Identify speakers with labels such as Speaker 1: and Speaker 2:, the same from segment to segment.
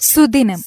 Speaker 1: സുദിനം.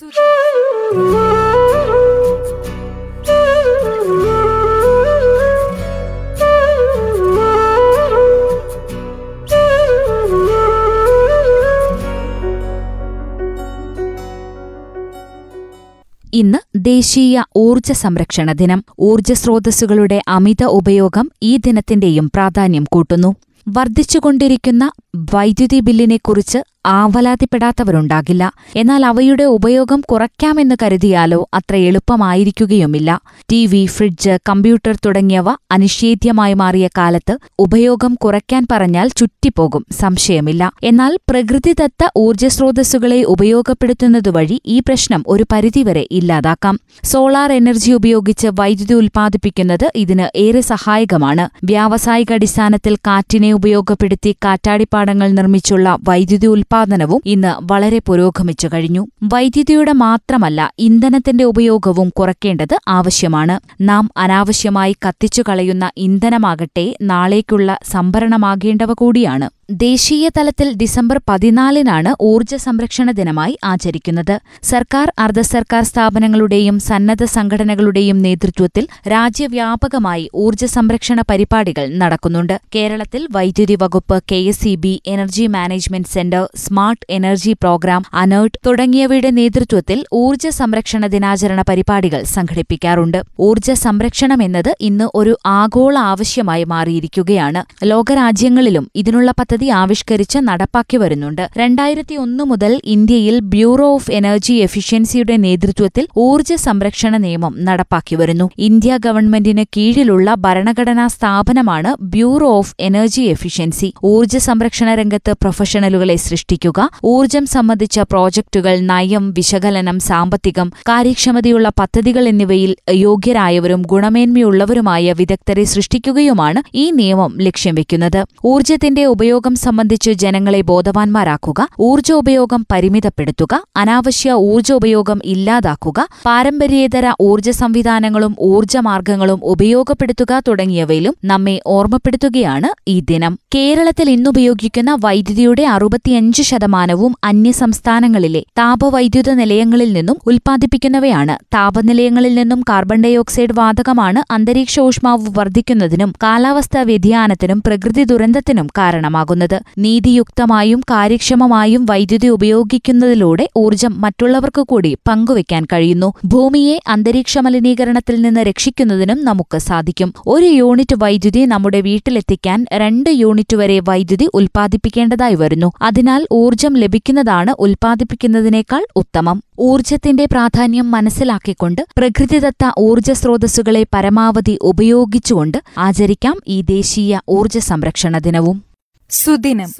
Speaker 2: ഇന്ന് ദേശീയ ഊർജ സംരക്ഷണ ദിനം. ഊർജ സ്രോതസ്സുകളുടെ അമിത ഉപയോഗം ഈ ദിനത്തിന്റെയും പ്രാധാന്യം കൂട്ടുന്നു. വർദ്ധിച്ചുകൊണ്ടിരിക്കുന്ന വൈദ്യുതി ബില്ലിനെക്കുറിച്ച് ആവലാതിപ്പെടാത്തവരുണ്ടാകില്ല. എന്നാൽ അവയുടെ ഉപയോഗം കുറയ്ക്കാമെന്ന് കരുതിയാലോ അത്ര എളുപ്പമായിരിക്കുകയുമില്ല. ടി വി ഫ്രിഡ്ജ് കമ്പ്യൂട്ടർ തുടങ്ങിയവ അനിഷേധ്യമായി മാറിയ കാലത്ത് ഉപയോഗം കുറയ്ക്കാൻ പറഞ്ഞാൽ ചുറ്റിപ്പോകും സംശയമില്ല. എന്നാൽ പ്രകൃതിദത്ത ഊർജസ്രോതസ്സുകളെ ഉപയോഗപ്പെടുത്തുന്നതുവഴി ഈ പ്രശ്നം ഒരു പരിധിവരെ ഇല്ലാതാക്കാം. സോളാർ എനർജി ഉപയോഗിച്ച് വൈദ്യുതി ഉൽപ്പാദിപ്പിക്കുന്നത് ഇതിന് ഏറെ സഹായകമാണ്. വ്യാവസായികാടിസ്ഥാനത്തിൽ കാറ്റിനെ ഉപയോഗപ്പെടുത്തി കാറ്റാടിപ്പാടങ്ങൾ നിർമ്മിച്ചുള്ള വൈദ്യുതി ഉൽപ്പാദനവും ഇന്ന് വളരെ പുരോഗമിച്ചു കഴിഞ്ഞു. വൈദ്യുതിയുടെ മാത്രമല്ല ഇന്ധനത്തിന്റെ ഉപയോഗവും കുറയ്ക്കേണ്ടത് ആവശ്യമാണ്. നാം അനാവശ്യമായി കത്തിച്ചു കളയുന്ന ഇന്ധനമാകട്ടെ നാളേക്കുള്ള സംഭരണമാകേണ്ടവ കൂടിയാണ്. ദേശീയ തലത്തിൽ ഡിസംബർ പതിനാലിനാണ് ഊർജ സംരക്ഷണ ദിനമായി ആചരിക്കുന്നത്. സർക്കാർ അർദ്ധ സർക്കാർ സ്ഥാപനങ്ങളുടെയും സന്നദ്ധ സംഘടനകളുടെയും നേതൃത്വത്തിൽ രാജ്യവ്യാപകമായി ഊർജ സംരക്ഷണ പരിപാടികൾ നടക്കുന്നുണ്ട്. കേരളത്തിൽ വൈദ്യുതി വകുപ്പ് K energy management centre smart energy programme ANERT തുടങ്ങിയവയുടെ നേതൃത്വത്തിൽ ഊർജ സംരക്ഷണ ദിനാചരണ പരിപാടികൾ സംഘടിപ്പിക്കാറുണ്ട്. ഊർജ സംരക്ഷണം എന്നത് ഇന്ന് ഒരു ആഗോള ആവശ്യമായി മാറിയിരിക്കുകയാണ്. ലോകരാജ്യങ്ങളിലും ഇതിനുള്ള പദ്ധതി ആവിഷ്കരിച്ച് നടപ്പാക്കി വരുന്നുണ്ട്. രണ്ടായിരത്തി ഒന്ന് മുതൽ ഇന്ത്യയിൽ ബ്യൂറോ ഓഫ് എനർജി എഫിഷ്യൻസിയുടെ നേതൃത്വത്തിൽ ഊർജ സംരക്ഷണ നിയമം നടപ്പാക്കി വരുന്നു. ഇന്ത്യ ഗവൺമെന്റിന് കീഴിലുള്ള ഭരണഘടനാ സ്ഥാപനമാണ് ബ്യൂറോ ഓഫ് എനർജി എഫിഷ്യൻസി ഊർജ സംരക്ഷണ രംഗത്ത് പ്രൊഫഷണലുകളെ സൃഷ്ടിക്കുക ഊർജം സംബന്ധിച്ച പ്രോജക്ടുകൾ നയം വിശകലനം സാമ്പത്തികം കാര്യക്ഷമതയുള്ള പദ്ധതികൾ എന്നിവയിൽ യോഗ്യരായവരും ഗുണമേന്മയുള്ളവരുമായ വിദഗ്ധരെ സൃഷ്ടിക്കുകയുമാണ് ഈ നിയമം ലക്ഷ്യം വെക്കുന്നത്. ഊർജത്തിന്റെ ഉപയോഗം സംബന്ധിച്ച് ജനങ്ങളെ ബോധവാന്മാരാക്കുക ഊർജോപയോഗം പരിമിതപ്പെടുത്തുക അനാവശ്യ ഊർജോപയോഗം ഇല്ലാതാക്കുക പാരമ്പര്യേതര ഊർജ സംവിധാനങ്ങളും ഊർജമാർഗങ്ങളും ഉപയോഗപ്പെടുത്തുക തുടങ്ങിയവയിലും നമ്മെ ഓർമ്മപ്പെടുത്തുകയാണ് ഈ ദിനം. കേരളത്തിൽ ഇന്നുപയോഗിക്കുന്ന വൈദ്യുതിയുടെ അറുപത്തിയഞ്ച് ശതമാനവും അന്യസംസ്ഥാനങ്ങളിലെ താപവൈദ്യുത നിലയങ്ങളിൽ നിന്നും ഉൽപ്പാദിപ്പിക്കുന്നവയാണ്. താപനിലയങ്ങളിൽ നിന്നും കാർബൺ ഡയോക്സൈഡ് വാതകമാണ് അന്തരീക്ഷ ഊഷ്മാവ് വർദ്ധിക്കുന്നതിനും കാലാവസ്ഥാ വ്യതിയാനത്തിനും പ്രകൃതി ദുരന്തത്തിനും കാരണമാകുന്നത്. നീതിയുക്തമായും കാര്യക്ഷമമായും വൈദ്യുതി ഉപയോഗിക്കുന്നതിലൂടെ ഊർജം മറ്റുള്ളവർക്ക് കൂടി പങ്കുവയ്ക്കാൻ കഴിയുന്നു. ഭൂമിയെ അന്തരീക്ഷ മലിനീകരണത്തിൽ നിന്ന് രക്ഷിക്കുന്നതിനും നമുക്ക് സാധിക്കും. ഒരു യൂണിറ്റ് വൈദ്യുതി നമ്മുടെ വീട്ടിലെത്തിക്കാൻ രണ്ട് യൂണിറ്റ് വരെ വൈദ്യുതി ഉൽപ്പാദിപ്പിക്കേണ്ടതായി വരുന്നു. അതിനാൽ ഊർജം ലഭിക്കുന്നതാണ് ഉൽപ്പാദിപ്പിക്കുന്നതിനേക്കാൾ ഉത്തമം. ഊർജത്തിന്റെ പ്രാധാന്യം മനസ്സിലാക്കിക്കൊണ്ട് പ്രകൃതിദത്ത ഊർജ സ്രോതസ്സുകളെ പരമാവധി ഉപയോഗിച്ചുകൊണ്ട് ആചരിക്കാം ഈ ദേശീയ ഊർജ സംരക്ഷണ ദിനവും.
Speaker 1: സുദിനം